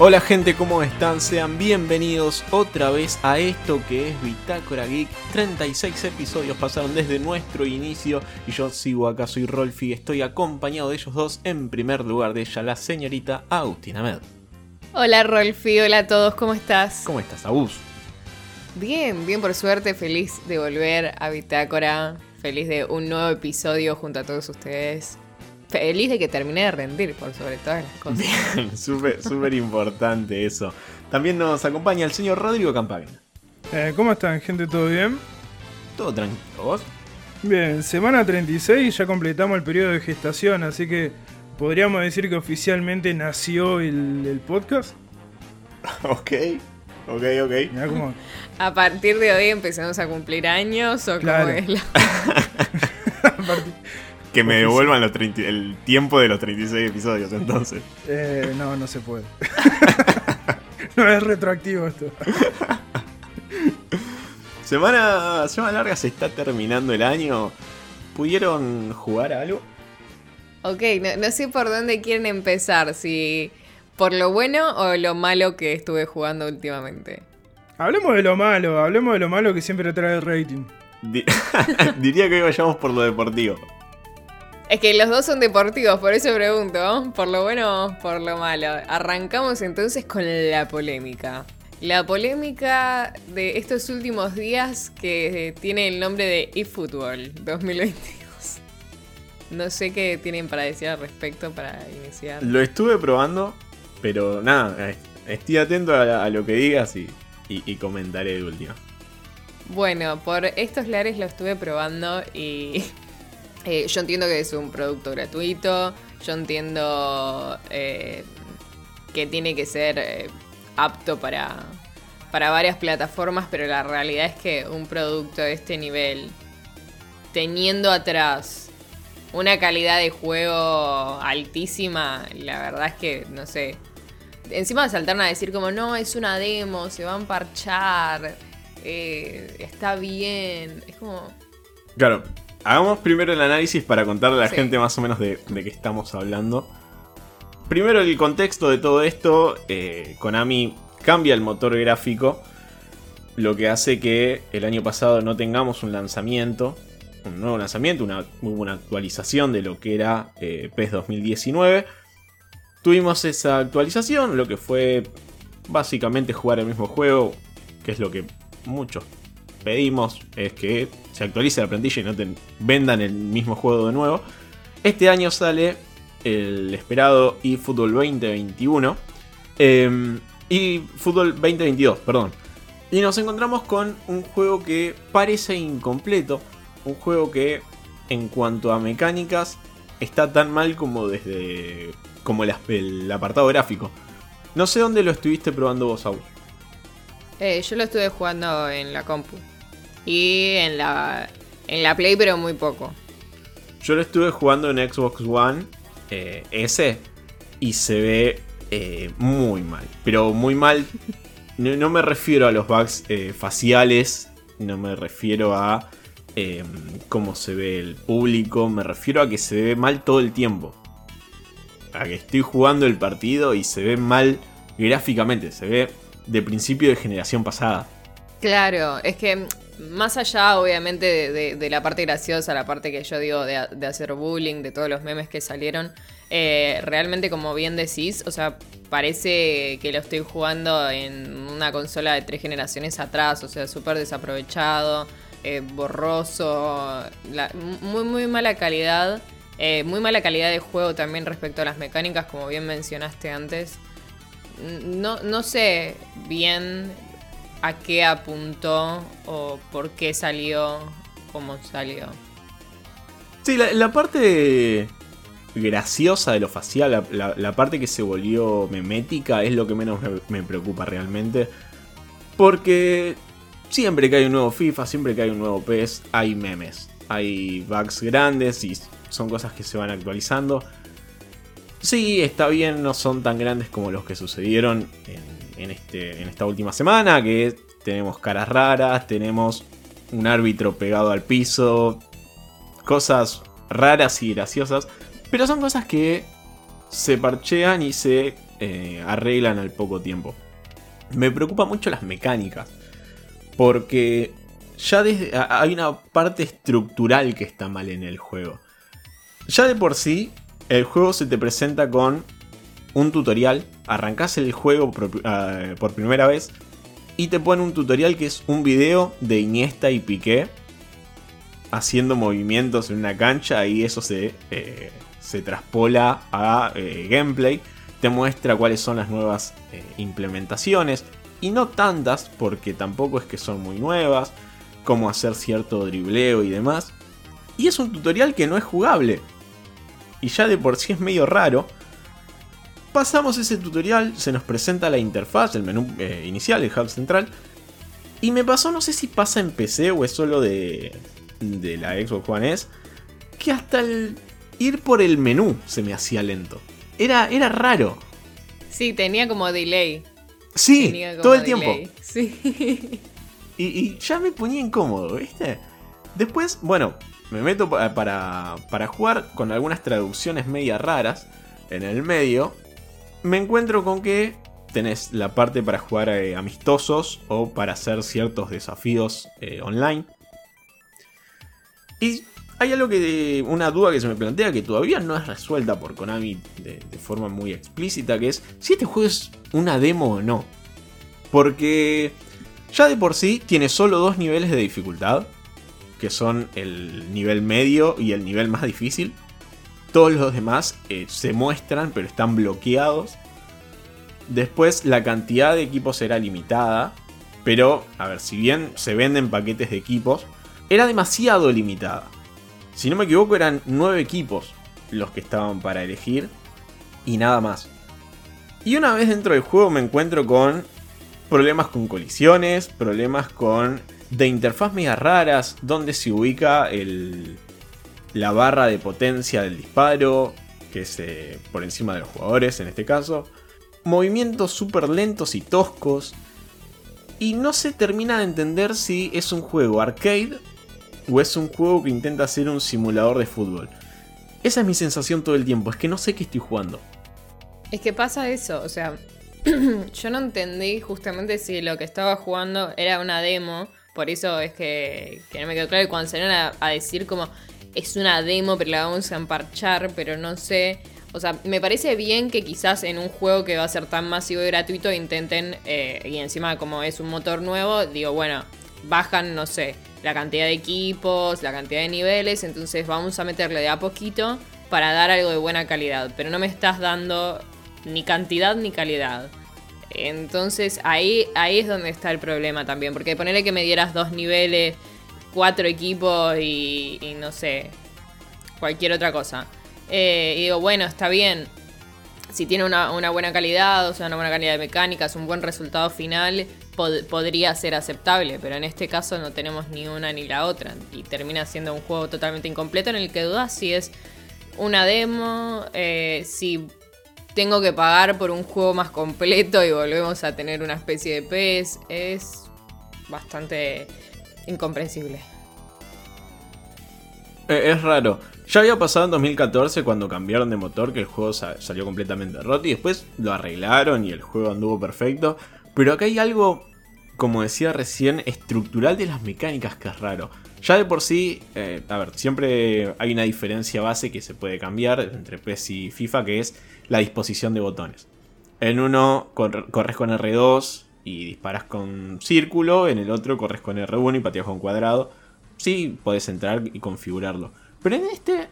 Hola gente, ¿cómo están? Sean bienvenidos otra vez a esto que es Bitácora Geek. 36 episodios pasaron desde nuestro inicio y yo sigo acá, soy Rolfi, estoy acompañado de ellos dos, en primer lugar de ella, la señorita Agustina Med. Hola Rolfi, hola a todos, ¿cómo estás? ¿Cómo estás, Agus? Bien, bien por suerte, feliz de volver a Bitácora, feliz de un nuevo episodio junto a todos ustedes. Feliz de que terminé de rendir, por sobre todas las cosas. Bien, súper súper importante eso. También nos acompaña el señor Rodrigo Campagna. Eh, ¿Cómo están, gente? ¿Todo bien? Todo tranquilo, ¿vos? Bien, semana 36 ya completamos el periodo de gestación, así que podríamos decir que oficialmente nació el, el podcast. ok, ok, ok. Mirá cómo- A partir de hoy empezamos a cumplir años o Claro. cómo es la... Que me devuelvan los 30 el tiempo de los 36 episodios entonces. eh, no, no se puede. no es retroactivo esto. Semana, semana larga, se está terminando el año. ¿Pudieron jugar a algo? Ok, no, no sé por dónde quieren empezar, si por lo bueno o lo malo que estuve jugando últimamente. Hablemos de lo malo, hablemos de lo malo que siempre trae el rating. Di- Diría que hoy vayamos por lo deportivo. Es que los dos son deportivos, por eso pregunto, por lo bueno o por lo malo. Arrancamos entonces con la polémica. La polémica de estos últimos días que tiene el nombre de eFootball 2022. No sé qué tienen para decir al respecto para iniciar. Lo estuve probando, pero nada, eh, estoy atento a, a lo que digas y, y- y comentaré de última. Bueno, por estos lares lo estuve probando y eh, yo entiendo que es un producto gratuito, yo entiendo eh, que tiene que ser eh, apto para, para varias plataformas, pero la realidad es que un producto de este nivel, teniendo atrás una calidad de juego altísima, la verdad es que, no sé, encima saltaron a decir como, no, es una demo, se van a parchar, está bien, es como... Claro, hagamos primero el análisis para contarle a la Sí. gente más o menos de, de qué estamos hablando. Primero el contexto de todo esto, eh, Konami cambia el motor gráfico, lo que hace que el año pasado no tengamos un lanzamiento, un nuevo lanzamiento, una, hubo una actualización de lo que era eh, PES 2019. Tuvimos esa actualización, lo que fue básicamente jugar el mismo juego, que es lo que muchos pedimos, es que se actualice la plantilla y no te vendan el mismo juego de nuevo. Este año sale el esperado eFootball 2021 eh, y Fútbol 2022, perdón. Y nos encontramos con un juego que parece incompleto, un juego que en cuanto a mecánicas está tan mal como desde como el apartado gráfico. No sé dónde lo estuviste probando vos, Saúl. Eh, yo lo estuve jugando en la compu y en la, en la Play, pero muy poco. Yo lo estuve jugando en Xbox One eh, S y se ve eh, muy mal. Pero muy mal. No, me refiero a los bugs eh, faciales. No me refiero a eh, cómo se ve el público. Me refiero a que se ve mal todo el tiempo. A que estoy jugando el partido y se ve mal gráficamente. Se ve de principio de generación pasada. Claro, es que más allá obviamente de, la parte graciosa, la parte que yo digo de, hacer bullying, de todos los memes que salieron, eh, realmente como bien decís, o sea, parece que lo estoy jugando en una consola de tres generaciones atrás, o sea, súper desaprovechado, eh, borroso, muy muy mala calidad, eh, muy mala calidad de juego también respecto a las mecánicas, como bien mencionaste antes. No, no sé bien a qué apuntó o por qué salió como salió. Sí, la, parte graciosa de lo facial, la, la- la parte que se volvió memética es lo que menos me, me preocupa realmente. Porque siempre que hay un nuevo FIFA, siempre que hay un nuevo PES, hay memes. Hay bugs grandes y son cosas que se van actualizando. Sí, está bien, no son tan grandes como los que sucedieron este, en esta última semana, que tenemos caras raras, tenemos un árbitro pegado al piso, cosas raras y graciosas, pero son cosas que se parchean y se eh, arreglan al poco tiempo. Me preocupa mucho las mecánicas. Porque ya hay una parte estructural que está mal en el juego. Ya de por sí, el juego se te presenta con un tutorial. Arrancas el juego por, ah, por primera vez y te pone un tutorial que es un video de Iniesta y Piqué haciendo movimientos en una cancha y eso se, eh, se traspola a eh, gameplay. Te muestra cuáles son las nuevas eh, implementaciones y no tantas porque tampoco es que son muy nuevas, cómo hacer cierto dribleo y demás. Y es un tutorial que no es jugable. Y ya de por sí es medio raro. Pasamos ese tutorial, se nos presenta la interfaz, el menú inicial, el hub central. Y me pasó, no sé si pasa en PC o es solo de, de la Xbox One S, que hasta el ir por el menú se me hacía lento. Era, era raro. Sí, tenía como delay. Sí, todo el tiempo. Sí. Y, ya me ponía incómodo, ¿viste? Después, bueno, me meto para, para jugar con algunas traducciones media raras en el medio. Me encuentro con que tenés la parte para jugar eh, amistosos o para hacer ciertos desafíos eh, online. Y hay algo que. una duda que se me plantea que todavía no es resuelta por Konami de, forma muy explícita, que es si este juego es una demo o no. Porque ya de por sí tiene solo dos niveles de dificultad, que son el nivel medio y el nivel más difícil. Todos los demás eh, se muestran, pero están bloqueados. Después la cantidad de equipos será limitada. Pero, a ver, si bien se venden paquetes de equipos, era demasiado limitada. Si no me equivoco, eran nueve equipos los que estaban para elegir y nada más. Y una vez dentro del juego me encuentro con problemas con colisiones, problemas con de interfaz media raras, donde se ubica el, la barra de potencia del disparo, que es eh, por encima de los jugadores en este caso, movimientos súper lentos y toscos, y no se termina de entender si es un juego arcade o es un juego que intenta ser un simulador de fútbol. Esa es mi sensación todo el tiempo, es que no sé qué estoy jugando. Es que pasa eso, o sea, yo no entendí justamente si lo que estaba jugando era una demo, por eso es que, no me quedó claro y cuando salieron a, a, decir como es una demo pero la vamos a emparchar, pero no sé. O sea, me parece bien que quizás en un juego que va a ser tan masivo y gratuito intenten, eh, y encima como es un motor nuevo, digo, bueno, bajan, no sé, la cantidad de equipos, la cantidad de niveles, entonces vamos a meterle de a poquito para dar algo de buena calidad, pero no me estás dando ni cantidad ni calidad. Entonces ahí, ahí es donde está el problema también, porque ponerle que me dieras dos niveles, cuatro equipos y, no sé, cualquier otra cosa. Eh, y digo, bueno, está bien, si tiene una, buena calidad, o sea, una buena calidad de mecánicas, un buen resultado final, podría ser aceptable, pero en este caso no tenemos ni una ni la otra y termina siendo un juego totalmente incompleto en el que dudas si es una demo, eh, si tengo que pagar por un juego más completo y volvemos a tener una especie de PES, es bastante incomprensible. Eh, es raro. Ya había pasado en 2014 cuando cambiaron de motor que el juego salió completamente roto y después lo arreglaron y el juego anduvo perfecto. Pero acá hay algo, como decía recién, estructural de las mecánicas que es raro. Ya de por sí, eh, a ver, siempre hay una diferencia base que se puede cambiar entre PES y FIFA, que es la disposición de botones. En uno corres con R2 y disparas con círculo, en el otro corres con R1 y pateas con cuadrado. Sí, puedes entrar y configurarlo. Pero en este,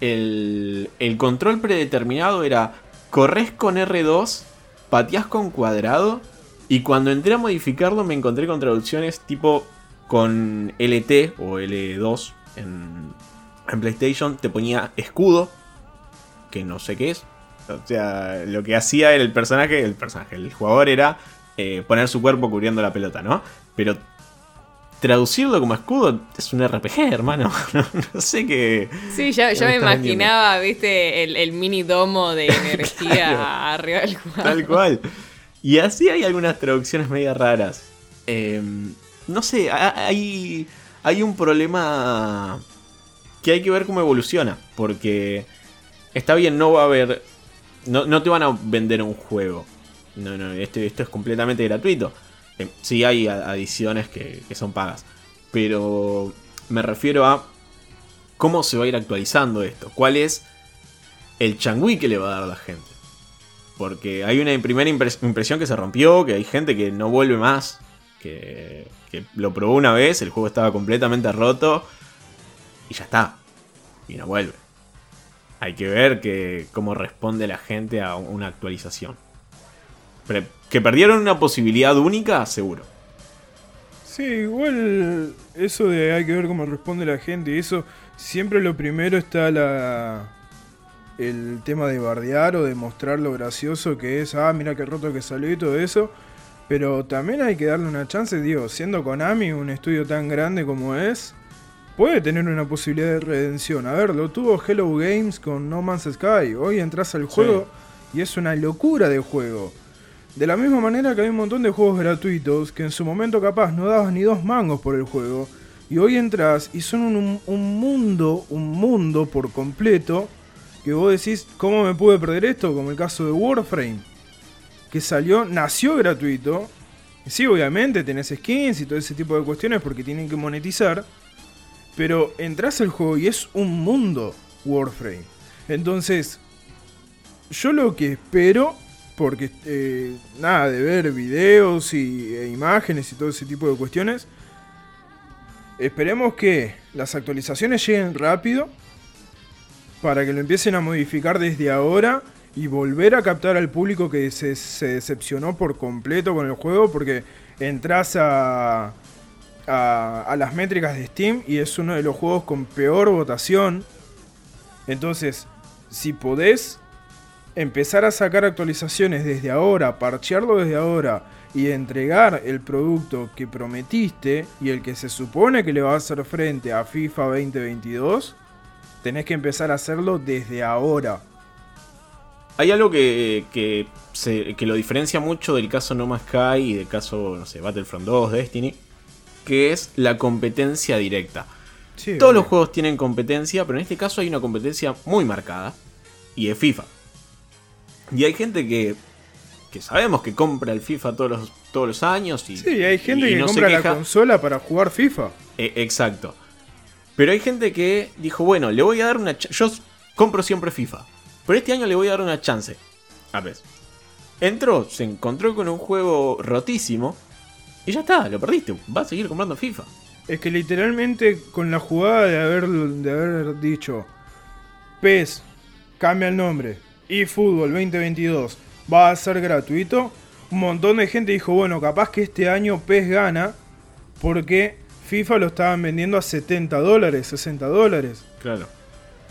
el, el control predeterminado era corres con R2, pateas con cuadrado y cuando entré a modificarlo me encontré con traducciones tipo con LT o L2 en, PlayStation te ponía escudo, que no sé qué es. O sea, lo que hacía el personaje, el personaje, el jugador era eh, poner su cuerpo cubriendo la pelota, ¿no? Pero traducirlo como escudo es un RPG, hermano. no sé qué. Sí, yo, me imaginaba, viste, el, mini domo de energía arriba del jugador. Tal cual. Y así hay algunas traducciones medio raras. Em, no sé, hay, hay un problema que hay que ver cómo evoluciona. Porque está bien, no va a haber no, no te van a vender un juego. No, no, esto, esto es completamente gratuito. Eh, sí hay adiciones que, son pagas. Pero me refiero a cómo se va a ir actualizando esto. ¿Cuál es el changüí que le va a dar la gente? Porque hay una primera impres- impresión que se rompió, que hay gente que no vuelve más. Que, que lo probó una vez, el juego estaba completamente roto. Y ya está. Y no vuelve. Hay que ver que, cómo responde la gente a una actualización. Que perdieron una posibilidad única, seguro. Sí, igual eso de hay que ver cómo responde la gente y eso, siempre lo primero está la el tema de bardear o de mostrar lo gracioso que es, ah, mira qué roto que salió y todo eso, pero también hay que darle una chance, digo, siendo Konami un estudio tan grande como es, puede tener una posibilidad de redención. A ver, lo tuvo Hello Games con No Man's Sky, hoy entras al juego y es una locura de juego. De la misma manera que hay un montón de juegos gratuitos que en su momento capaz no dabas ni dos mangos por el juego. Y hoy entras y son un, un mundo, un mundo por completo. Que vos decís, ¿cómo me pude perder esto? Como el caso de Warframe. Que salió, nació gratuito. Sí, obviamente tenés skins y todo ese tipo de cuestiones porque tienen que monetizar. Pero entras al juego y es un mundo Warframe. Entonces, yo lo que espero, porque eh, nada, de ver videos y, e imágenes y todo ese tipo de cuestiones, esperemos que las actualizaciones lleguen rápido para que lo empiecen a modificar desde ahora y volver a captar al público que se, se decepcionó por completo con el juego porque entras a, a, a las métricas de Steam y es uno de los juegos con peor votación. Entonces, si podés empezar a sacar actualizaciones desde ahora, parchearlo desde ahora y entregar el producto que prometiste y el que se supone que le va a hacer frente a FIFA 2022, tenés que empezar a hacerlo desde ahora. Hay algo que, que, se- que lo diferencia mucho del caso No Man's Sky y del caso, no sé, Battlefront 2, Destiny, que es la competencia directa. Sí, Todos los juegos tienen competencia, pero en este caso hay una competencia muy marcada. Y es FIFA. Y hay gente que, que sabemos que compra el FIFA todos los, todos los años. Y, Sí, hay gente y que no compra la consola para jugar FIFA. Eh, exacto. Pero hay gente que dijo, bueno, le voy a dar una... Yo compro siempre FIFA. Pero este año le voy a dar una chance. A ver. Entró, se encontró con un juego rotísimo. Y ya está, lo perdiste. Va a seguir comprando FIFA. Es que literalmente con la jugada de haber, de haber dicho PES, cambia el nombre, y Fútbol 2022 va a ser gratuito, un montón de gente dijo, bueno, capaz que este año PES gana porque FIFA lo estaban vendiendo a 70 dólares, 60 dólares. Claro.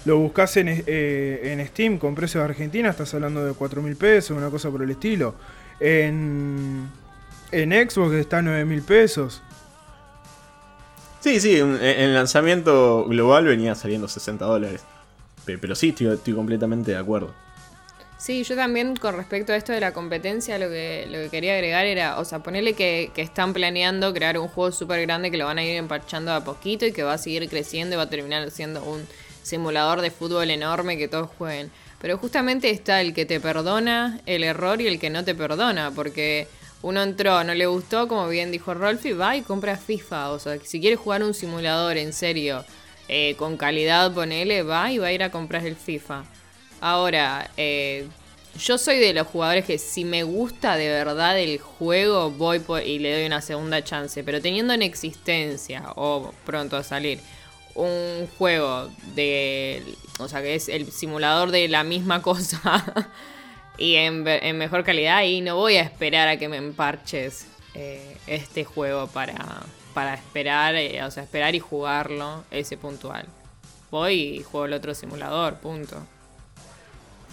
Lo buscas en, eh, en Steam con precios de Argentina, estás hablando de 4 mil pesos, una cosa por el estilo. En, en Xbox está a 9 mil pesos. Sí, sí, en en el lanzamiento global venía saliendo 60 dólares. Pe- Pero sí, estoy, estoy completamente de acuerdo. Sí, yo también con respecto a esto de la competencia, lo que, lo que quería agregar era, o sea, ponerle que, que están planeando crear un juego súper grande que lo van a ir empachando a poquito y que va a seguir creciendo y va a terminar siendo un simulador de fútbol enorme que todos jueguen. Pero justamente está el que te perdona el error y el que no te perdona, porque uno entró, no le gustó, como bien dijo Rolfi, va y compra FIFA. O sea, si quiere jugar un simulador en serio, eh, con calidad, ponele, va y va a ir a comprar el FIFA. Ahora, eh, yo soy de los jugadores que si me gusta de verdad el juego, voy por- y le doy una segunda chance. Pero teniendo en existencia, o pronto a salir, un juego de. O sea, que es el simulador de la misma cosa. y en, en mejor calidad, y no voy a esperar a que me emparches eh, este juego para, para esperar, eh, o sea, esperar y jugarlo, ese puntual. Voy y juego el otro simulador, punto.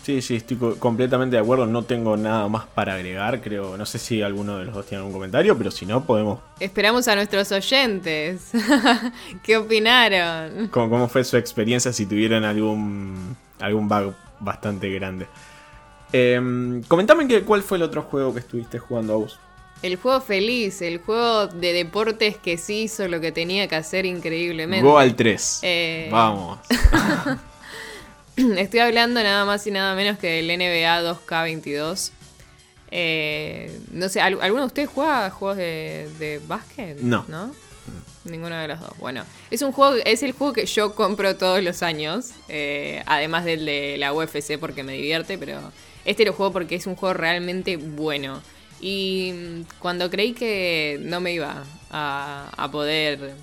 Sí, sí, estoy co- completamente de acuerdo. No tengo nada más para agregar, creo. No sé si alguno de los dos tiene algún comentario, pero si no, podemos. Esperamos a nuestros oyentes. ¿Qué opinaron? ¿Cómo, cómo fue su experiencia si tuvieron algún, algún bug bastante grande? Em, comentame que, cuál fue el otro juego que estuviste jugando a vos. El juego feliz, el juego de deportes que sí hizo lo que tenía que hacer increíblemente. Go al 3. Eh. Vamos. estoy hablando nada más y nada menos que del NBA 2K22. Eh, no sé, ¿alguno de ustedes juega juegos de, de básquet? No. ¿No? Ninguno de los dos. Bueno, es un juego, es el juego que yo compro todos los años. eh, además del de la UFC porque me divierte, pero este lo juego porque es un juego realmente bueno. Y mm, cuando creí que no me iba a, a poder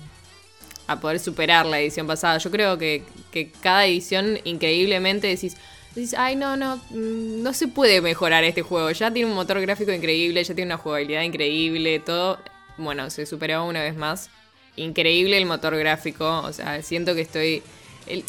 a poder superar la edición pasada, yo creo que, que cada edición increíblemente decís, decís, ay no, no, mm, no se puede mejorar este juego. Ya tiene un motor gráfico increíble, ya tiene una jugabilidad increíble, todo. Bueno, se superó una vez más. Increíble el motor gráfico, o sea, siento que estoy... el-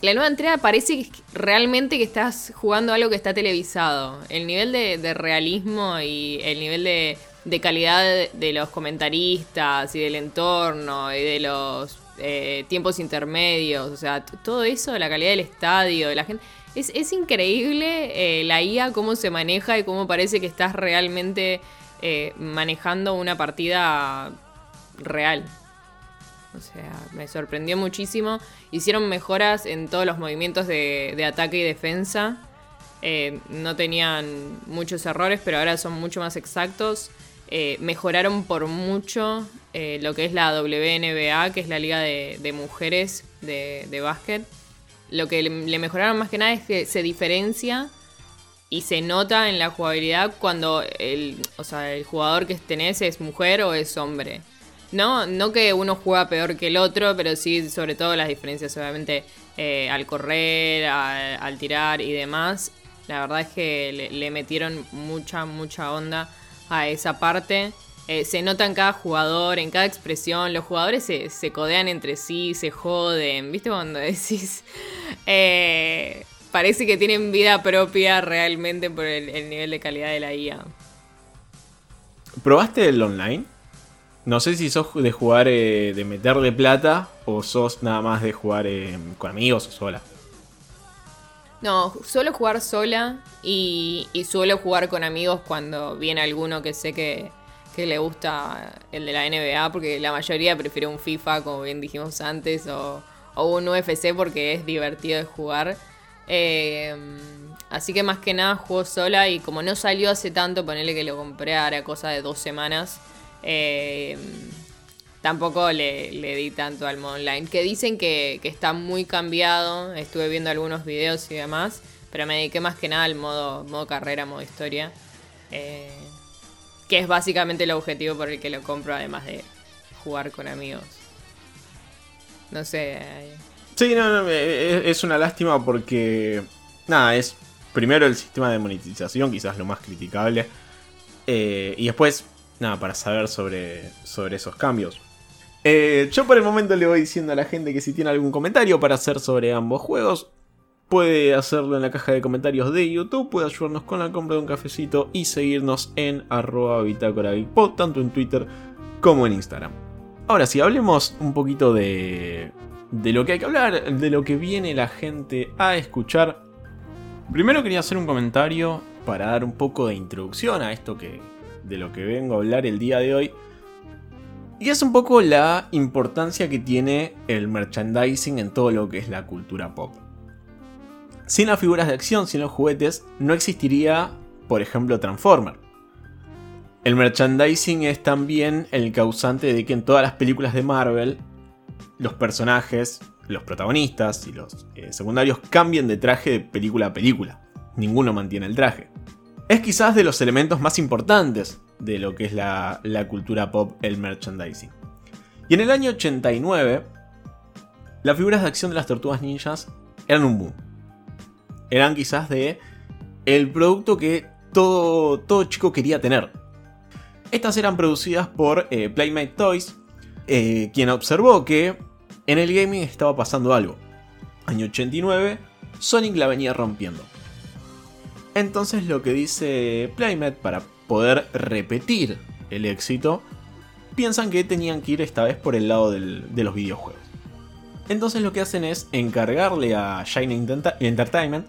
la nueva entrega parece que realmente que estás jugando algo que está televisado. El nivel de, de realismo y el nivel de, de calidad de, los comentaristas y del entorno y de los eh, tiempos intermedios, o sea, todo eso, la calidad del estadio, de la gente. Es, es increíble eh, la IA, cómo se maneja y cómo parece que estás realmente eh, manejando una partida real. O sea, me sorprendió muchísimo. Hicieron mejoras en todos los movimientos de, de ataque y defensa. No tenían muchos errores, pero ahora son mucho más exactos. Eh, mejoraron por mucho eh, lo que es la WNBA, que es la liga de, mujeres de, de básquet. Lo que le, mejoraron más que nada es que se diferencia y se nota en la jugabilidad cuando el, o sea, el jugador que tenés es mujer o es hombre. No, no que uno juega peor que el otro, pero sí sobre todo las diferencias, obviamente, eh, al correr, al, tirar y demás. La verdad es que le metieron mucha, mucha onda a esa parte. Eh, se nota en cada jugador, en cada expresión. Los jugadores se, se codean entre sí, se joden. ¿Viste cuando decís? Eh, parece que tienen vida propia realmente por el, el nivel de calidad de la IA. ¿Probaste el online? No sé si sos de jugar eh, de meterle plata o sos nada más de jugar eh, con amigos o sola. No, suelo jugar sola y, y suelo jugar con amigos cuando viene alguno que sé que, que le gusta el de la NBA, porque la mayoría prefiere un FIFA, como bien dijimos antes, o, o un UFC porque es divertido de jugar. Eh, así que más que nada juego sola y como no salió hace tanto, ponerle que lo compré ahora cosa de dos semanas. eh, tampoco le, le di tanto al modo online. Que dicen que, que está muy cambiado. Estuve viendo algunos videos y demás. Pero me dediqué más que nada al modo, modo carrera, modo historia. eh, que es básicamente el objetivo por el que lo compro, además de jugar con amigos. No sé. eh, Sí, no, no, eh, es una lástima porque. Nada, es primero el sistema de monetización, quizás lo más criticable. y después, nada, para saber sobre, sobre esos cambios. Eh, yo por el momento le voy diciendo a la gente que si tiene algún comentario para hacer sobre ambos juegos, puede hacerlo en la caja de comentarios de YouTube, puede ayudarnos con la compra de un cafecito y seguirnos en arroba tanto en Twitter como en Instagram. Ahora sí, hablemos un poquito de, de lo que hay que hablar, de lo que viene la gente a escuchar. Primero quería hacer un comentario para dar un poco de introducción a esto que de lo que vengo a hablar el día de hoy. Y es un poco la importancia que tiene el merchandising en todo lo que es la cultura pop. Sin las figuras de acción, sin los juguetes, no existiría, por ejemplo, Transformer. El merchandising es también el causante de que en todas las películas de Marvel los personajes, los protagonistas y los eh, secundarios cambien de traje de película a película. Ninguno mantiene el traje. Es quizás de los elementos más importantes de lo que es la, la cultura pop, el merchandising. Y en el año 89, las figuras de acción de las tortugas ninjas eran un boom. Eran quizás de el producto que todo, todo chico quería tener. Estas eran producidas por eh, Playmate Toys, eh, quien observó que en el gaming estaba pasando algo. Año 89, Sonic la venía rompiendo. Entonces lo que dice Playmate para poder repetir el éxito, piensan que tenían que ir esta vez por el lado de los videojuegos. Entonces lo que hacen es encargarle a Enter- Entertainment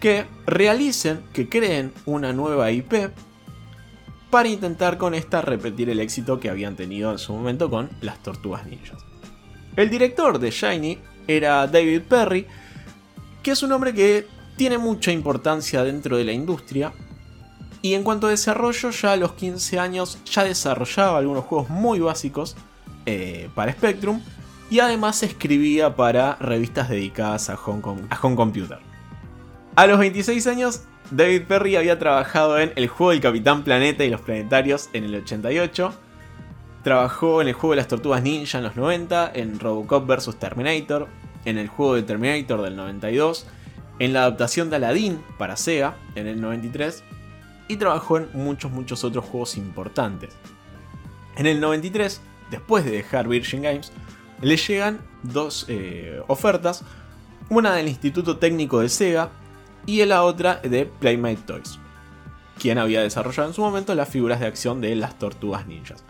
que realicen, que creen una nueva IP para intentar con esta repetir el éxito que habían tenido en su momento con las tortugas ninjas. El director de Shiny era David Perry, que es un hombre que tiene mucha importancia dentro de la industria. Y en cuanto a desarrollo, ya a los 15 años ya desarrollaba algunos juegos muy básicos eh, para Spectrum. Y además escribía para revistas dedicadas a Home, a home Computer. A los 26 años, David Perry había trabajado en el juego del Capitán Planeta y los Planetarios en el 88. Trabajó en el juego de las Tortugas Ninja en los 90, en Robocop vs. Terminator, en el juego de Terminator del 92, en la adaptación de Aladdin para Sega en el 93 y trabajó en muchos muchos otros juegos importantes. En el 93, después de dejar Virgin Games, le llegan dos eh, ofertas, una del Instituto Técnico de Sega y la otra de Playmate Toys, quien había desarrollado en su momento las figuras de acción de las tortugas ninjas.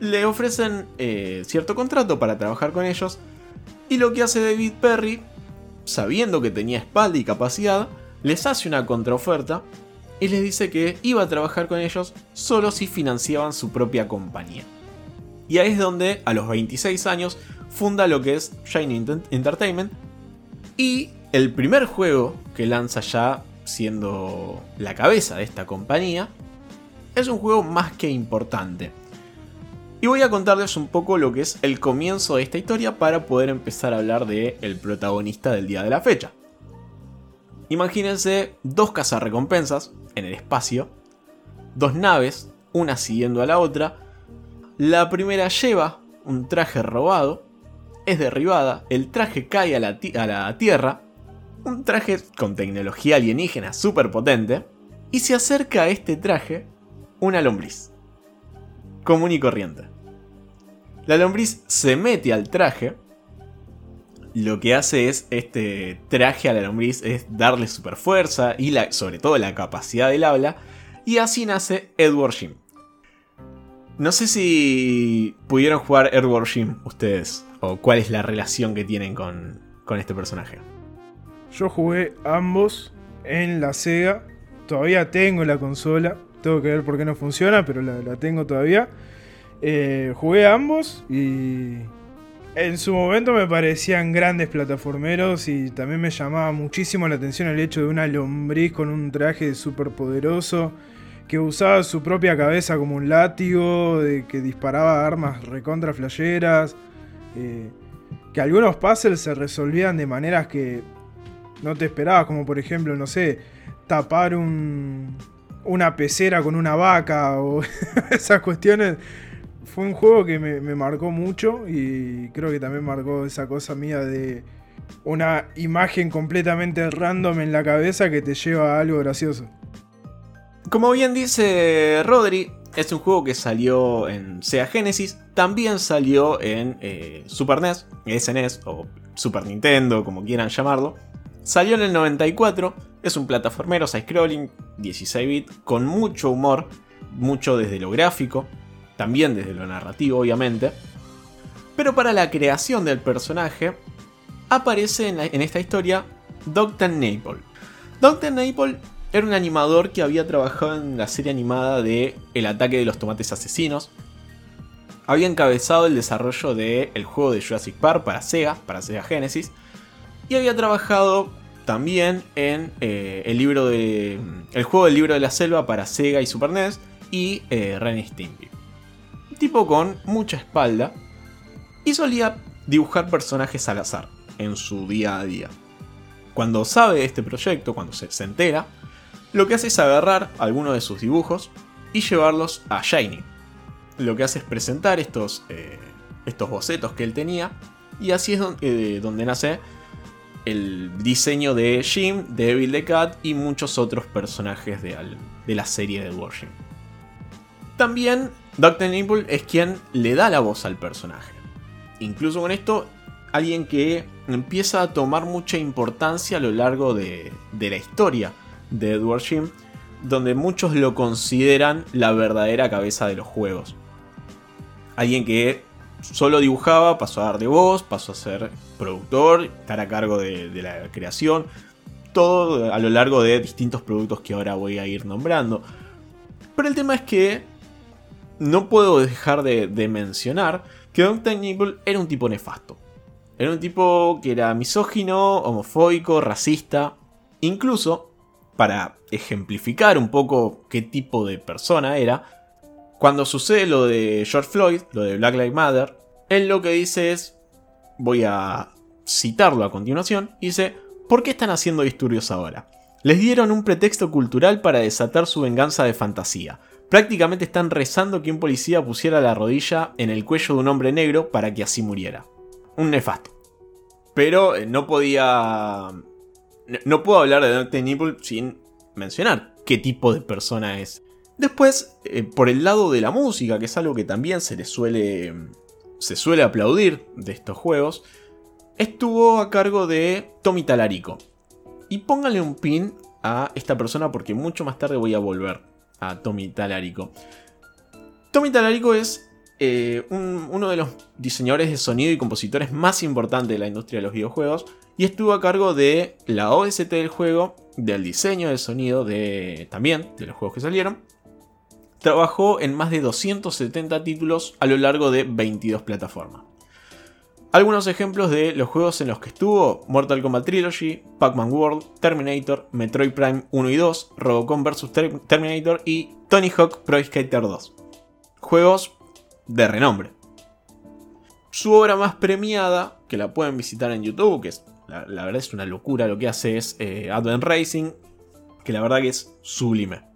Le ofrecen eh, cierto contrato para trabajar con ellos y lo que hace David Perry, sabiendo que tenía espalda y capacidad, les hace una contraoferta y les dice que iba a trabajar con ellos solo si financiaban su propia compañía. Y ahí es donde, a los 26 años, funda lo que es Shiny Entertainment y el primer juego que lanza ya siendo la cabeza de esta compañía es un juego más que importante. Y voy a contarles un poco lo que es el comienzo de esta historia para poder empezar a hablar de el protagonista del día de la fecha. Imagínense dos cazarrecompensas en el espacio, dos naves, una siguiendo a la otra. La primera lleva un traje robado, es derribada, el traje cae a la, Tierra un traje con tecnología alienígena súper potente, y se acerca a este traje una lombriz. Común y corriente. La lombriz se mete al traje. Lo que hace es este traje a la lombriz es darle super fuerza y sobre todo la capacidad del habla. Y así nace Edward Jim. No sé si pudieron jugar Edward Jim ustedes. O cuál es la relación que tienen con, con este personaje. Yo jugué ambos en la Sega. Todavía tengo la consola. Tengo que ver por qué no funciona, pero la, tengo todavía. Eh, jugué ambos y en su momento me parecían grandes plataformeros y también me llamaba muchísimo la atención el hecho de una lombriz con un traje súper poderoso que usaba su propia cabeza como un látigo, de que disparaba armas recontra flayeras, eh, que algunos puzzles se resolvían de maneras que no te esperabas, como por ejemplo, no sé, tapar un, una pecera con una vaca o esas cuestiones. Fue un juego que me, marcó mucho y creo que también marcó esa cosa mía de una imagen completamente random en la cabeza que te lleva a algo gracioso. Como bien dice Rodri, es un juego que salió en Sega Genesis, también salió en eh, Super NES, SNES o Super Nintendo, como quieran llamarlo. Salió en el 94, es un plataformero side-scrolling 16 bit con mucho humor, mucho desde lo gráfico, también desde lo narrativo obviamente. Pero para la creación del personaje aparece en, esta historia Dr. Naple. Dr. Naple era un animador que había trabajado en la serie animada de El ataque de los tomates asesinos. Había encabezado el desarrollo del juego de Jurassic Park para Sega, para Sega Genesis y había trabajado también en eh, el libro de. El juego del libro de la selva para Sega y Super NES y eh, Stimpy. Tipo con mucha espalda. Y solía dibujar personajes al azar en su día a día. Cuando sabe de este proyecto, cuando se, entera, lo que hace es agarrar algunos de sus dibujos y llevarlos a Shiny. Lo que hace es presentar estos, eh, estos bocetos que él tenía. Y así es donde, donde nace el diseño de Jim, de Evil the Cat y muchos otros personajes de, la serie de Warship. También Dr. Nipple es quien le da la voz al personaje. Incluso con esto, alguien que empieza a tomar mucha importancia a lo largo de, la historia de Edward Jim, donde muchos lo consideran la verdadera cabeza de los juegos. Alguien que solo dibujaba, pasó a dar de voz, pasó a ser productor, estar a cargo de, la creación, todo a lo largo de distintos productos que ahora voy a ir nombrando. Pero el tema es que no puedo dejar de, mencionar que Dr. Nibble era un tipo nefasto. Era un tipo que era misógino, homofóbico, racista. Incluso, para ejemplificar un poco qué tipo de persona era, cuando sucede lo de George Floyd, lo de Black Lives Matter, él lo que dice es, voy a citarlo a continuación, dice, ¿por qué están haciendo disturbios ahora? Les dieron un pretexto cultural para desatar su venganza de fantasía. Prácticamente están rezando que un policía pusiera la rodilla en el cuello de un hombre negro para que así muriera. Un nefasto. Pero eh, no podía... No puedo hablar de Dante Nipple sin mencionar qué tipo de persona es. Después, eh, por el lado de la música, que es algo que también se le suele, se suele aplaudir de estos juegos, estuvo a cargo de Tommy Talarico. Y pónganle un pin a esta persona porque mucho más tarde voy a volver a Tommy Talarico. Tommy Talarico es eh, uno de los diseñadores de sonido y compositores más importantes de la industria de los videojuegos y estuvo a cargo de la OST del juego, del diseño del sonido de, también de los juegos que salieron trabajó en más de 270 títulos a lo largo de 22 plataformas. Algunos ejemplos de los juegos en los que estuvo: Mortal Kombat Trilogy, Pac-Man World, Terminator, Metroid Prime 1 y 2, Robocop vs Terminator y Tony Hawk Pro Skater 2. Juegos de renombre. Su obra más premiada, que la pueden visitar en YouTube, que es, la, verdad es una locura lo que hace, es eh, Advent Racing, que la verdad que es sublime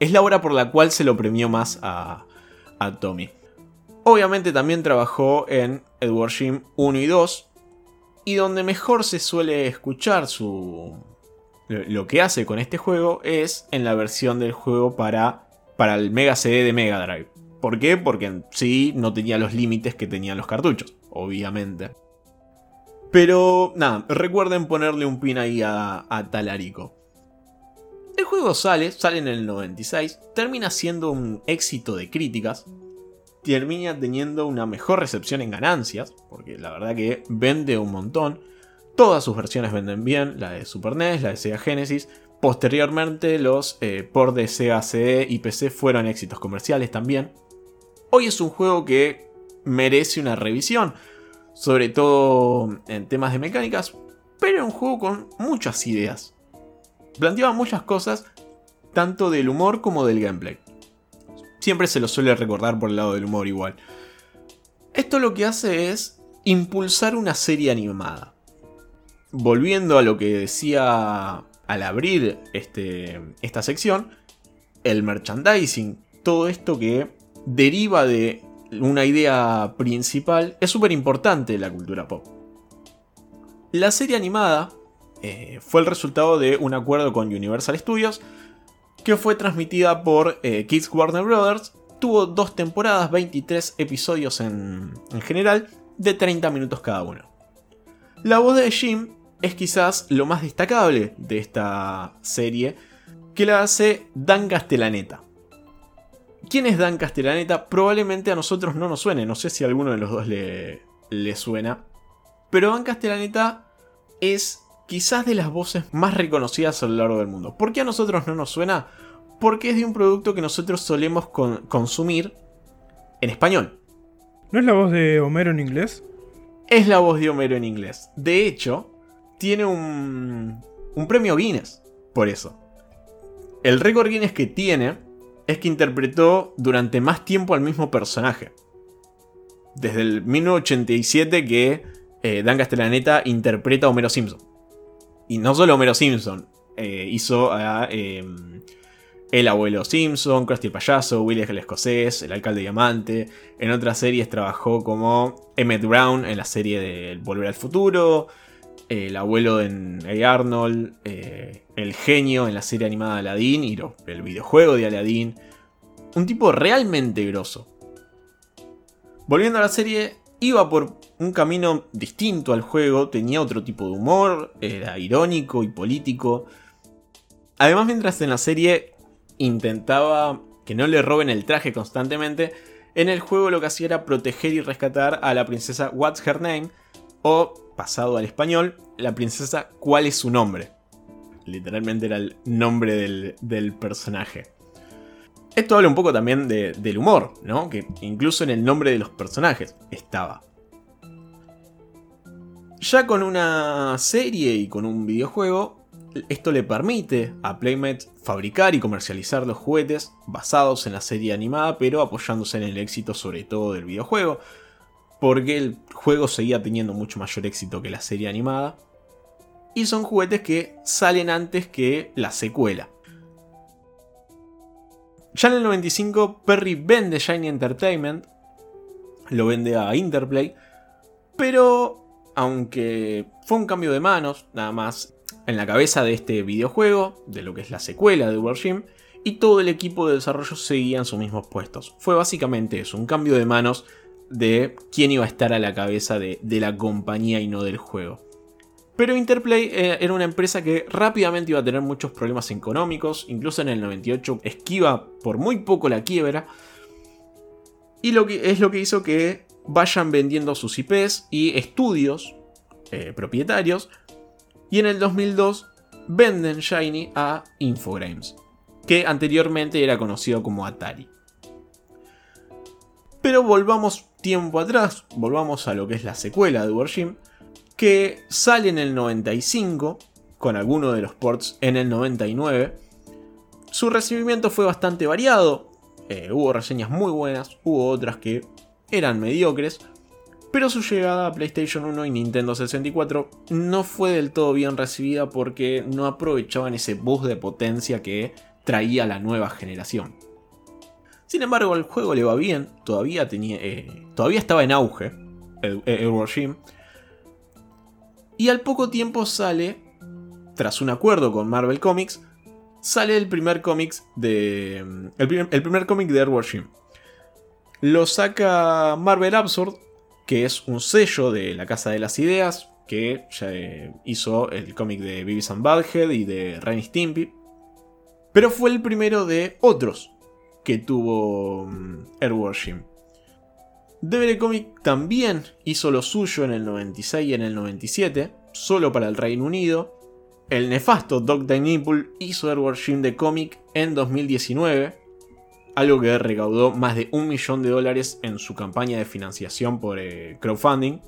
es la obra por la cual se lo premió más a, Tommy. Obviamente también trabajó en Edward Jim 1 y 2, y donde mejor se suele escuchar su, lo que hace con este juego es en la versión del juego para, para el Mega CD de Mega Drive. ¿Por qué? Porque en sí no tenía los límites que tenían los cartuchos, obviamente. Pero nada, recuerden ponerle un pin ahí a, a Talarico. El juego sale, sale en el 96, termina siendo un éxito de críticas, termina teniendo una mejor recepción en ganancias, porque la verdad que vende un montón. Todas sus versiones venden bien, la de Super NES, la de Sega Genesis. Posteriormente los eh, por de Sega CD y PC fueron éxitos comerciales también. Hoy es un juego que merece una revisión, sobre todo en temas de mecánicas, pero un juego con muchas ideas planteaba muchas cosas, tanto del humor como del gameplay. Siempre se lo suele recordar por el lado del humor igual. Esto lo que hace es impulsar una serie animada. Volviendo a lo que decía al abrir este, esta sección, el merchandising, todo esto que deriva de una idea principal, es súper importante en la cultura pop. La serie animada eh, fue el resultado de un acuerdo con Universal Studios que fue transmitida por eh, Kids Warner Brothers. Tuvo dos temporadas, 23 episodios en, en general, de 30 minutos cada uno. La voz de Jim es quizás lo más destacable de esta serie, que la hace Dan Castellaneta. ¿Quién es Dan Castellaneta? Probablemente a nosotros no nos suene, no sé si a alguno de los dos le, le suena. Pero Dan Castellaneta es quizás de las voces más reconocidas a lo largo del mundo. ¿Por qué a nosotros no nos suena? Porque es de un producto que nosotros solemos consumir en español. ¿No es la voz de Homero en inglés? Es la voz de Homero en inglés. De hecho, tiene un, un premio Guinness por eso. El récord Guinness que tiene es que interpretó durante más tiempo al mismo personaje. Desde el 1987 que eh, Dan Castellaneta interpreta a Homero Simpson. Y no solo Homero Simpson, eh, hizo a em, El abuelo Simpson, Krusty el payaso, Willy el escocés, El alcalde diamante. En otras series trabajó como Emmett Brown en la serie de Volver al futuro. El abuelo en A. Arnold, eh, el genio en la serie animada Aladdin y el videojuego de Aladdin. Un tipo realmente grosso. Volviendo a la serie, iba por un camino distinto al juego, tenía otro tipo de humor, era irónico y político. Además, mientras en la serie intentaba que no le roben el traje constantemente, en el juego lo que hacía era proteger y rescatar a la princesa What's Her Name, o pasado al español, la princesa ¿Cuál es su nombre? Literalmente era el nombre del, personaje. Esto habla un poco también del humor, ¿no? Que incluso en el nombre de los personajes estaba. Ya con una serie y con un videojuego, esto le permite a Playmate fabricar y comercializar los juguetes basados en la serie animada, pero apoyándose en el éxito sobre todo del videojuego, porque el juego seguía teniendo mucho mayor éxito que la serie animada. Y son juguetes que salen antes que la secuela. Ya en el 95, Perry vende Shiny Entertainment, lo vende a Interplay, pero aunque fue un cambio de manos, nada más, en la cabeza de este videojuego, de lo que es la secuela de Wargame, y todo el equipo de desarrollo seguía en sus mismos puestos. Fue básicamente eso, un cambio de manos de quién iba a estar a la cabeza de, de la compañía y no del juego. Pero Interplay eh, era una empresa que rápidamente iba a tener muchos problemas económicos, incluso en el 98 esquiva por muy poco la quiebra. Y lo que, es lo que hizo que vayan vendiendo sus IPs y estudios eh, propietarios. Y en el 2002 venden Shiny a Infogrames, que anteriormente era conocido como Atari. Pero volvamos tiempo atrás, volvamos a lo que es la secuela de Wargame que sale en el 95, con alguno de los ports en el 99. Su recibimiento fue bastante variado, eh, hubo reseñas muy buenas, hubo otras que eran mediocres, pero su llegada a PlayStation 1 y Nintendo 64 no fue del todo bien recibida porque no aprovechaban ese boost de potencia que traía la nueva generación. Sin embargo, el juego le va bien, todavía, tenía, eh, todavía estaba en auge el, el y al poco tiempo sale, tras un acuerdo con Marvel Comics, sale el primer cómic de. El primer, cómic de Edward Sheen. Lo saca Marvel Absurd, que es un sello de la Casa de las Ideas, que eh, hizo el cómic de Beavis and Badhead y de Ren Stimpy. Pero fue el primero de otros que tuvo mm, Edward Sheen. DVD Comic también hizo lo suyo en el 96 y en el 97, solo para el Reino Unido. El nefasto Doc Nipple hizo Edward Sheen de Comic en 2019, algo que recaudó más de un millón de dólares en su campaña de financiación por eh, crowdfunding.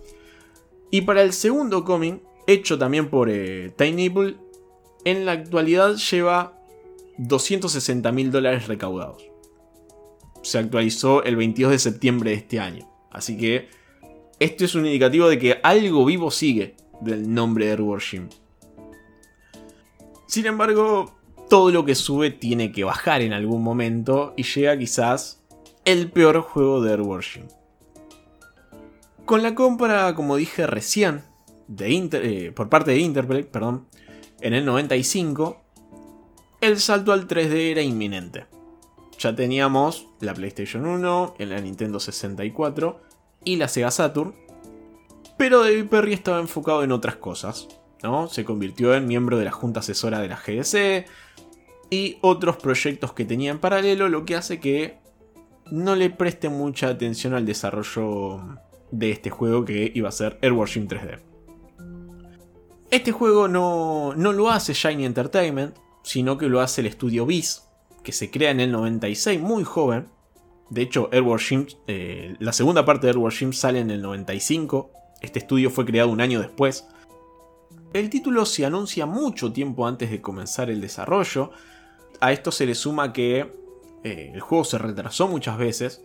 Y para el segundo cómic, hecho también por eh, en la actualidad lleva 260 mil dólares recaudados se actualizó el 22 de septiembre de este año. Así que esto es un indicativo de que algo vivo sigue del nombre de Edward Sin embargo, todo lo que sube tiene que bajar en algún momento y llega quizás el peor juego de Edward Con la compra, como dije recién, de eh, por parte de Interplay, perdón, en el 95, el salto al 3D era inminente. Ya teníamos la PlayStation 1, la Nintendo 64 y la Sega Saturn. Pero David Perry estaba enfocado en otras cosas. ¿No? Se convirtió en miembro de la junta asesora de la GDC y otros proyectos que tenía en paralelo, lo que hace que no le preste mucha atención al desarrollo de este juego que iba a ser Airworship 3D. Este juego no, no lo hace Shiny Entertainment, sino que lo hace el estudio Viz, que se crea en el 96, muy joven. De hecho, eh, la segunda parte de Airward Shim sale en el 95. Este estudio fue creado un año después. El título se anuncia mucho tiempo antes de comenzar el desarrollo. A esto se le suma que eh, el juego se retrasó muchas veces.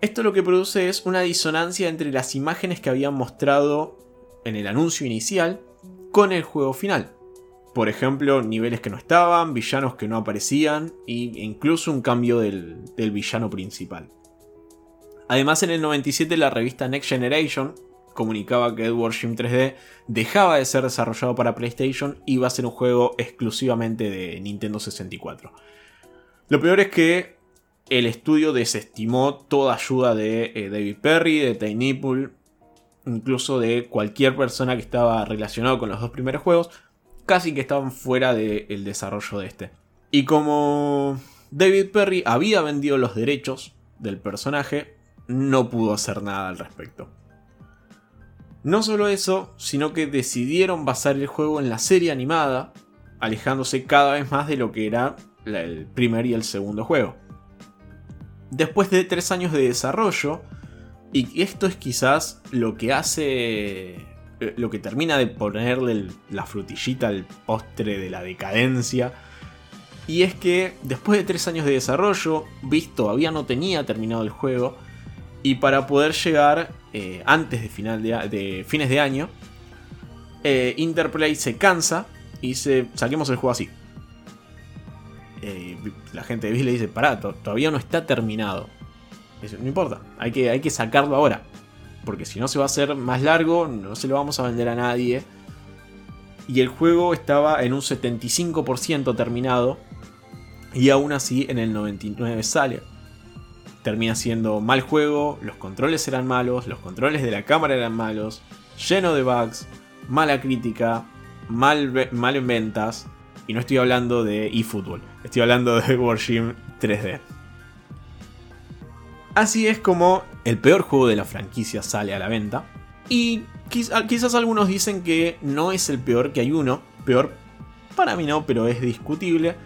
Esto lo que produce es una disonancia entre las imágenes que habían mostrado en el anuncio inicial con el juego final. Por ejemplo, niveles que no estaban, villanos que no aparecían e incluso un cambio del, villano principal. Además, en el 97 la revista Next Generation comunicaba que Edward Shim 3D dejaba de ser desarrollado para PlayStation y iba a ser un juego exclusivamente de Nintendo 64. Lo peor es que el estudio desestimó toda ayuda de eh, David Perry, de Tiny incluso de cualquier persona que estaba relacionado con los dos primeros juegos, casi que estaban fuera del desarrollo de este. Y como David Perry había vendido los derechos del personaje, no pudo hacer nada al respecto. No solo eso, sino que decidieron basar el juego en la serie animada, alejándose cada vez más de lo que era el primer y el segundo juego. Después de tres años de desarrollo, y esto es quizás lo que hace eh, lo que termina de ponerle la frutillita al postre de la decadencia. Y es que después de tres años de desarrollo, Beast todavía no tenía terminado el juego. Y para poder llegar eh, antes de, final de, fines de año, eh, Interplay se cansa y dice, saquemos el juego así. la gente de Beast le dice, pará, todavía no está terminado. no importa, hay que, hay que sacarlo ahora. Porque si no se va a hacer más largo, no se lo vamos a vender a nadie. Y el juego estaba en un 75% terminado. Y aún así en el 99 sale. Termina siendo mal juego, los controles eran malos, los controles de la cámara eran malos, lleno de bugs, mala crítica, mal, mal en ventas. Y no estoy hablando de eFootball, estoy hablando de Warship 3D. Así es como el peor juego de la franquicia sale a la venta. Y quizás algunos dicen que no es el peor, que hay uno peor. Para mí no, pero es discutible.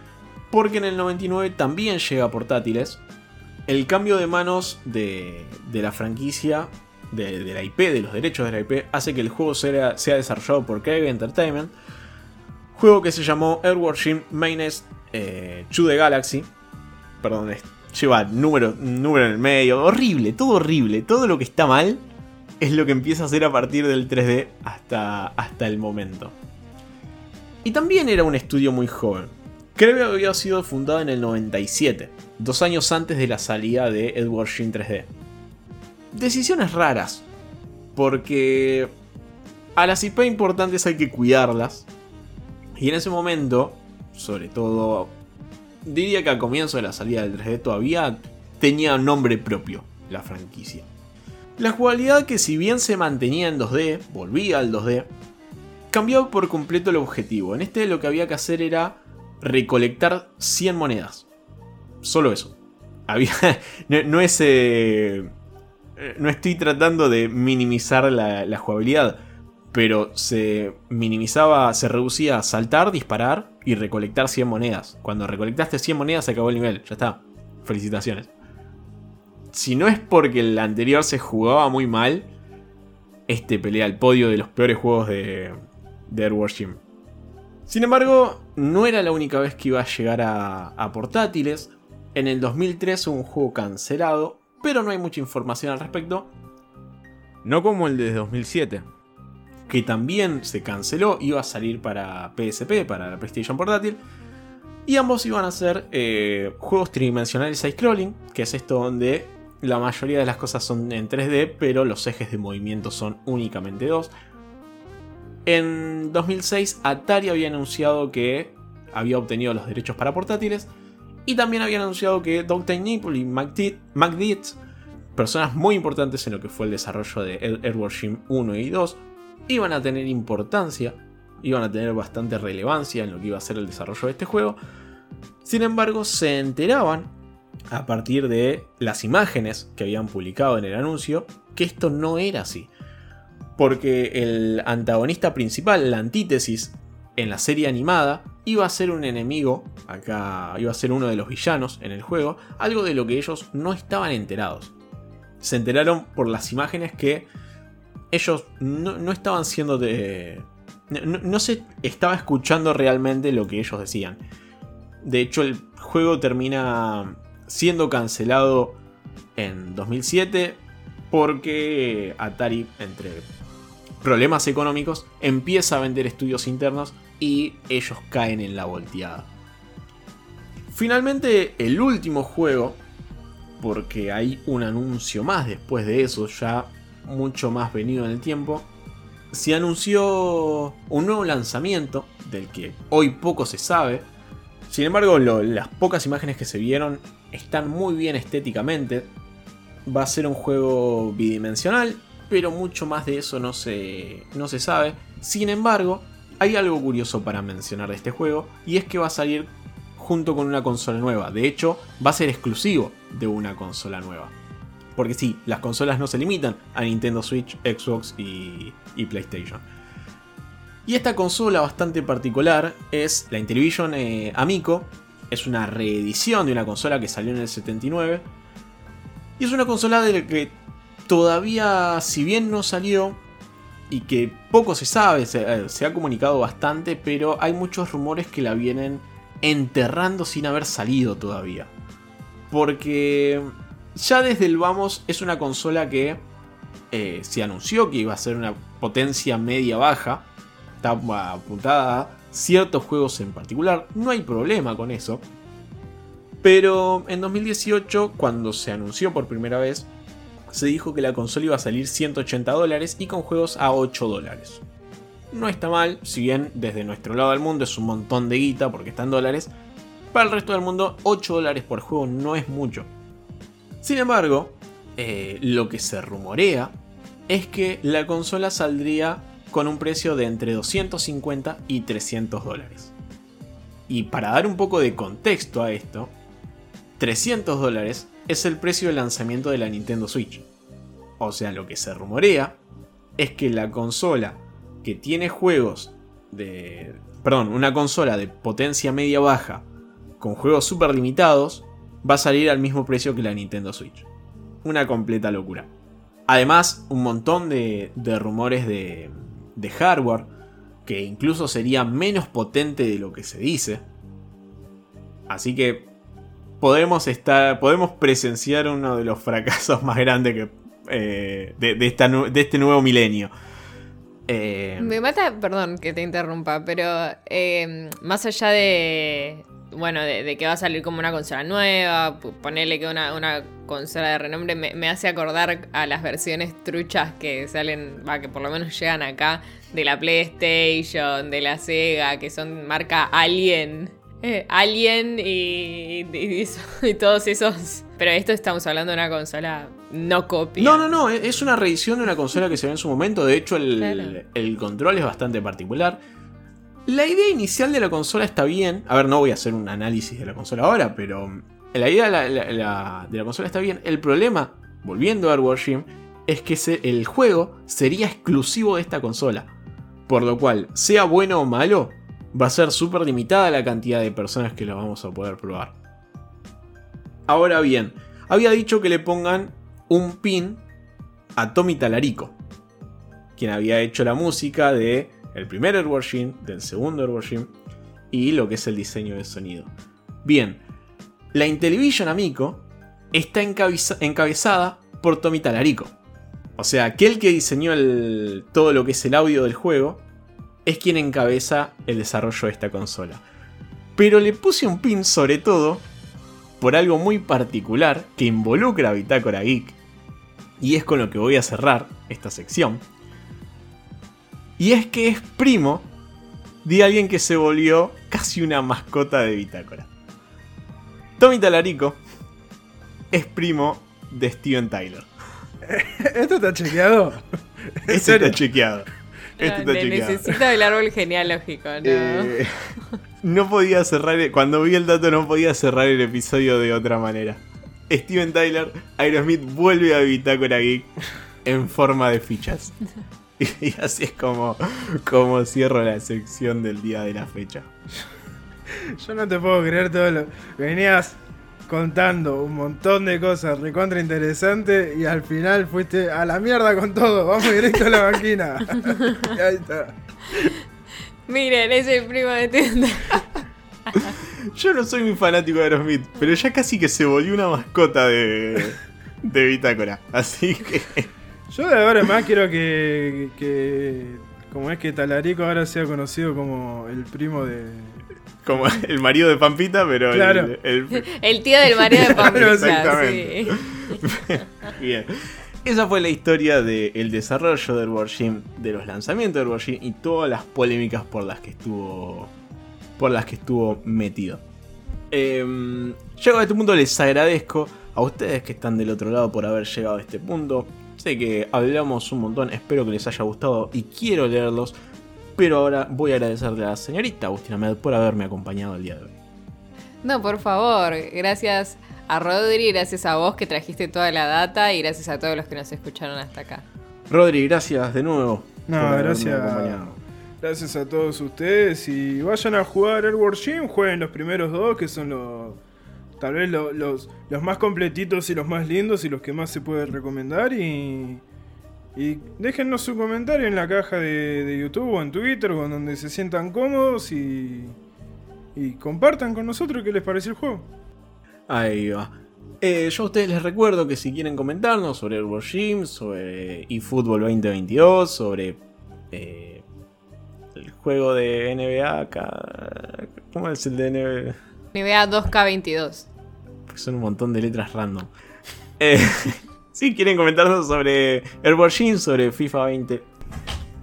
Porque en el 99 también llega a portátiles. El cambio de manos de, la franquicia, de, la IP, de los derechos de la IP, hace que el juego sea, desarrollado por Craig Entertainment. Juego que se llamó Airworship Mainest eh, to the Galaxy. Perdón, lleva número, número en el medio, horrible, todo horrible, todo lo que está mal es lo que empieza a hacer a partir del 3D hasta, hasta el momento. Y también era un estudio muy joven. Creo había sido fundado en el 97, dos años antes de la salida de Edward Shin 3D. Decisiones raras, porque a las IP importantes hay que cuidarlas. Y en ese momento, sobre todo diría que al comienzo de la salida del 3D todavía tenía nombre propio la franquicia. La jugabilidad que si bien se mantenía en 2D, volvía al 2D, cambió por completo el objetivo. En este lo que había que hacer era recolectar 100 monedas. Solo eso. No, es... Eh, no estoy tratando de minimizar la, jugabilidad pero se minimizaba, se reducía a saltar, disparar y recolectar 100 monedas. Cuando recolectaste 100 monedas se acabó el nivel, ya está. Felicitaciones. Si no es porque el anterior se jugaba muy mal, este pelea el podio de los peores juegos de, de Airworship. Sin embargo, no era la única vez que iba a llegar a portátiles. En el 2003 un juego cancelado, pero no hay mucha información al respecto. No como el de 2007, que también se canceló, iba a salir para PSP, para la PlayStation Portátil. Y ambos iban a ser eh, juegos tridimensionales side-scrolling, que es esto donde la mayoría de las cosas son en 3D, pero los ejes de movimiento son únicamente 2. En 2006 Atari había anunciado que había obtenido los derechos para portátiles y también habían anunciado que Dr. Nipple y McDeeds, personas muy importantes en lo que fue el desarrollo de Airworship 1 y 2, iban a tener importancia, iban a tener bastante relevancia en lo que iba a ser el desarrollo de este juego. Sin embargo, se enteraban a partir de las imágenes que habían publicado en el anuncio que esto no era así. Porque el antagonista principal, la antítesis en la serie animada, iba a ser un enemigo, acá iba a ser uno de los villanos en el juego, algo de lo que ellos no estaban enterados. Se enteraron por las imágenes que ellos no, estaban siendo de... No, se estaba escuchando realmente lo que ellos decían. De hecho, el juego termina siendo cancelado en 2007 porque Atari, entre problemas económicos, empieza a vender estudios internos y ellos caen en la volteada. Finalmente, el último juego, porque hay un anuncio más después de eso, ya mucho más venido en el tiempo, se anunció un nuevo lanzamiento del que hoy poco se sabe. Sin embargo, las pocas imágenes que se vieron están muy bien estéticamente. Va a ser un juego bidimensional, pero mucho más de eso no se, no se sabe. Sin embargo, hay algo curioso para mencionar de este juego, y es que va a salir junto con una consola nueva. De hecho, va a ser exclusivo de una consola nueva. Porque sí, las consolas no se limitan a Nintendo Switch, Xbox y, PlayStation. Y esta consola bastante particular es la Intellivision eh, Amico. Es una reedición de una consola que salió en el 79. Y es una consola de la que todavía, si bien no salió, y que poco se sabe, se, se ha comunicado bastante, pero hay muchos rumores que la vienen enterrando sin haber salido todavía. Porque ya desde el vamos es una consola que eh, se anunció que iba a ser una potencia media-baja. Está apuntada a ciertos juegos en particular. No hay problema con eso. Pero en 2018, cuando se anunció por primera vez, se dijo que la consola iba a salir 180 dólares y con juegos a 8 dólares. No está mal, si bien desde nuestro lado del mundo es un montón de guita porque está en dólares, para el resto del mundo 8 dólares por juego no es mucho. Sin embargo, eh, lo que se rumorea es que la consola saldría con un precio de entre 250 y 300 dólares. Y para dar un poco de contexto a esto, 300 dólares es el precio de lanzamiento de la Nintendo Switch. O sea, lo que se rumorea es que la consola que tiene juegos de... Perdón, una consola de potencia media baja con juegos super limitados va a salir al mismo precio que la Nintendo Switch. Una completa locura. Además, un montón de, rumores de, de hardware que incluso sería menos potente de lo que se dice. Así que podemos estar. Podemos presenciar uno de los fracasos más grandes que, eh, de, esta, de, este nuevo milenio. Eh, Me mata, perdón que te interrumpa, pero eh, más allá de, bueno, de, que va a salir como una consola nueva, ponerle que una, una consola de renombre me, hace acordar a las versiones truchas que salen, va, que por lo menos llegan acá, de la PlayStation, de la Sega, que son marca Alien. Eh, Alien y, y, todos esos. Pero esto estamos hablando de una consola no copia. No, no, no, es una reedición de una consola que se ve en su momento. De hecho, el, el control es bastante particular. La idea inicial de la consola está bien. A ver, no voy a hacer un análisis de la consola ahora, pero la idea de la, consola está bien. El problema, volviendo a Warship, es que el juego sería exclusivo de esta consola. Por lo cual, sea bueno o malo, va a ser súper limitada la cantidad de personas que lo vamos a poder probar. Ahora bien, había dicho que le pongan un pin a Tommy Talarico, quien había hecho la música de el primer Airwashing, del segundo Airwashing y lo que es el diseño de sonido. Bien, la Intellivision Amico está encabezada por Tommy Talarico. O sea, aquel que diseñó todo lo que es el audio del juego es quien encabeza el desarrollo de esta consola. Pero le puse un pin sobre todo por algo muy particular que involucra a Bitácora Geek. Y es con lo que voy a cerrar esta sección. Y es que es primo de alguien que se volvió casi una mascota de Bitácora. Tommy Talarico es primo de Steven Tyler. ¿Esto está chequeado? Esto está chequeado. Esto está chequeado. Necesito el árbol genealógico, ¿no? Eh, no podía cerrar. Cuando vi el dato, no podía cerrar el episodio de otra manera. Steven Tyler, Aerosmith vuelve a Bitácora Geek en forma de fichas. Y así es como, como cierro la sección del día de la fecha. Yo no te puedo creer todo lo. Venías contando un montón de cosas recontra interesantes y al final fuiste a la mierda con todo. Vamos directo a la máquina. y ahí está. Miren, es el primo de tienda. Yo no soy muy fanático de Aerosmith, pero ya casi que se volvió una mascota de, de Bitácora. Así que. Yo de ahora más quiero que, que, como es que Talarico ahora sea conocido como el primo de... Como el marido de Pampita, pero el, el, tío del marido de Pampita. Exactamente. Bien. Esa fue la historia del desarrollo del Wargame, de los lanzamientos del Wargame y todas las polémicas por las que estuvo por las que estuvo metido. Eh, llegado a este punto les agradezco a ustedes que están del otro lado por haber llegado a este punto. Sé que hablamos un montón, espero que les haya gustado y quiero leerlos. Pero ahora voy a agradecerle a la señorita Agustina Med por haberme acompañado el día de hoy. No, por favor, gracias a Rodri, gracias a vos que trajiste toda la data y gracias a todos los que nos escucharon hasta acá. Rodri, gracias de nuevo. No, gracias. Gracias a todos ustedes y vayan a jugar el Gym, jueguen los primeros dos que son los Tal vez los, los más completitos y los más lindos y los que más se puede recomendar. Y, Y déjennos su comentario en la caja de, de YouTube o en Twitter o en donde se sientan cómodos y, y compartan con nosotros qué les pareció el juego. Ahí va. Eh, yo a ustedes les recuerdo que si quieren comentarnos sobre Airborne Gym, sobre eFootball 2022, sobre eh, el juego de NBA acá. ¿Cómo es el de NBA? NBA 2K22. Pues son un montón de letras random. Eh, si quieren comentarnos sobre Airborne Gym, sobre FIFA 20.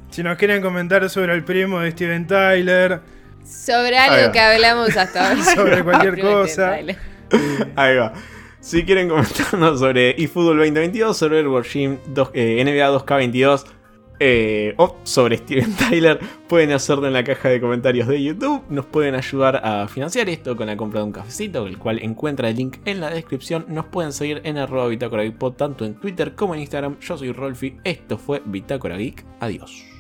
Si nos quieren comentar sobre el primo de Steven Tyler, Sobre algo que hablamos hasta ahora. Sobre cualquier cosa. Ahí va. Si quieren comentarnos sobre eFootball 2022, sobre Airborne Gym 2, eh, NBA 2K22 eh, o sobre Steven Tyler, pueden hacerlo en la caja de comentarios de YouTube. Nos pueden ayudar a financiar esto con la compra de un cafecito, el cual encuentra el link en la descripción. Nos pueden seguir en arroba Bitácora tanto en Twitter como en Instagram. Yo soy Rolfi, esto fue Bitácora Geek. Adiós.